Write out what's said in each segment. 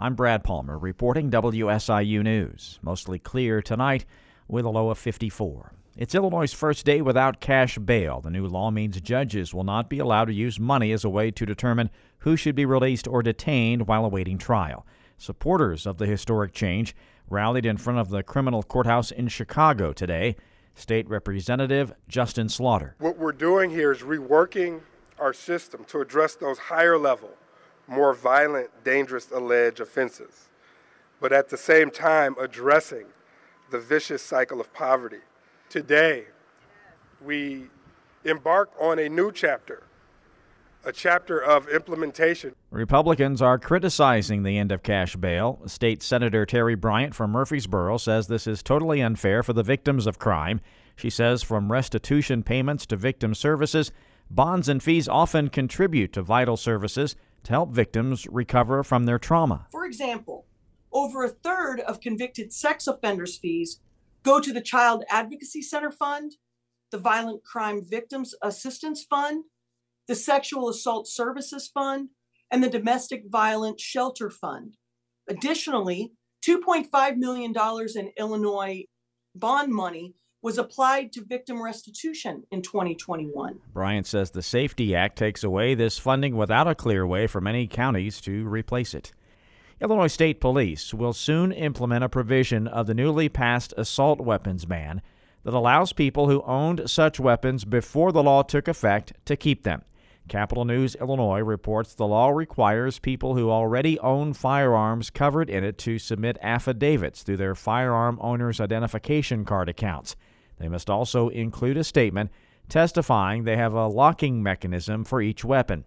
I'm Brad Palmer reporting WSIU News. Mostly clear tonight with a low of 54. It's Illinois' first day without cash bail. The new law means judges will not be allowed to use money as a way to determine who should be released or detained while awaiting trial. Supporters of the historic change rallied in front of the criminal courthouse in Chicago today. State Representative Justin Slaughter. What we're doing here is reworking our system to address those higher level, more violent, dangerous alleged offenses, but at the same time addressing the vicious cycle of poverty. Today, we embark on a new chapter, a chapter of implementation. Republicans are criticizing the end of cash bail. State Senator Terri Bryant from Murphysboro says this is totally unfair for the victims of crime. She says from restitution payments to victim services, bonds and fees often contribute to vital services to help victims recover from their trauma. For example, over a third of convicted sex offenders' fees go to the Child Advocacy Center Fund, the Violent Crime Victims Assistance Fund, the Sexual Assault Services Fund, and the Domestic Violence Shelter Fund. Additionally, $2.5 million in Illinois bond money was applied to victim restitution in 2021. Bryant says the SAFE-T Act takes away this funding without a clear way for many counties to replace it. Illinois State Police will soon implement a provision of the newly passed assault weapons ban that allows people who owned such weapons before the law took effect to keep them. Capitol News Illinois reports the law requires people who already own firearms covered in it to submit affidavits through their firearm owner's identification card accounts. They must also include a statement testifying they have a locking mechanism for each weapon.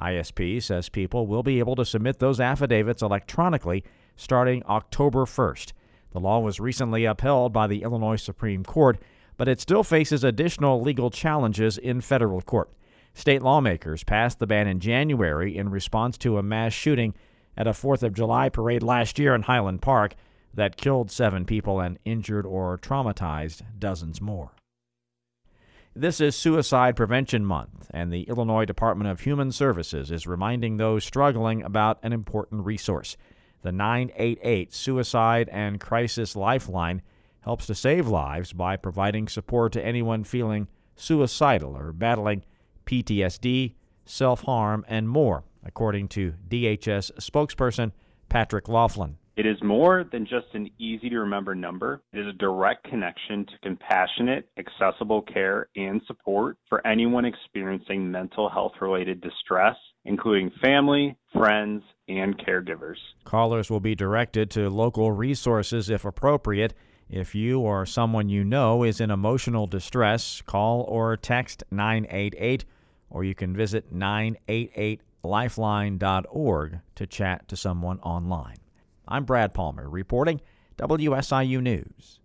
ISP says people will be able to submit those affidavits electronically starting October 1st. The law was recently upheld by the Illinois Supreme Court, but it still faces additional legal challenges in federal court. State lawmakers passed the ban in January in response to a mass shooting at a 4th of July parade last year in Highland Park that killed seven people and injured or traumatized dozens more. This is Suicide Prevention Month, and the Illinois Department of Human Services is reminding those struggling about an important resource. The 988 Suicide and Crisis Lifeline helps to save lives by providing support to anyone feeling suicidal or battling PTSD, self harm, and more, according to DHS spokesperson Patrick Laughlin. It is more than just an easy to remember number. It is a direct connection to compassionate, accessible care and support for anyone experiencing mental health related distress, including family, friends, and caregivers. Callers will be directed to local resources if appropriate. If you or someone you know is in emotional distress, call or text 988 or you can visit 988lifeline.org to chat to someone online. I'm Brad Palmer reporting WSIU News.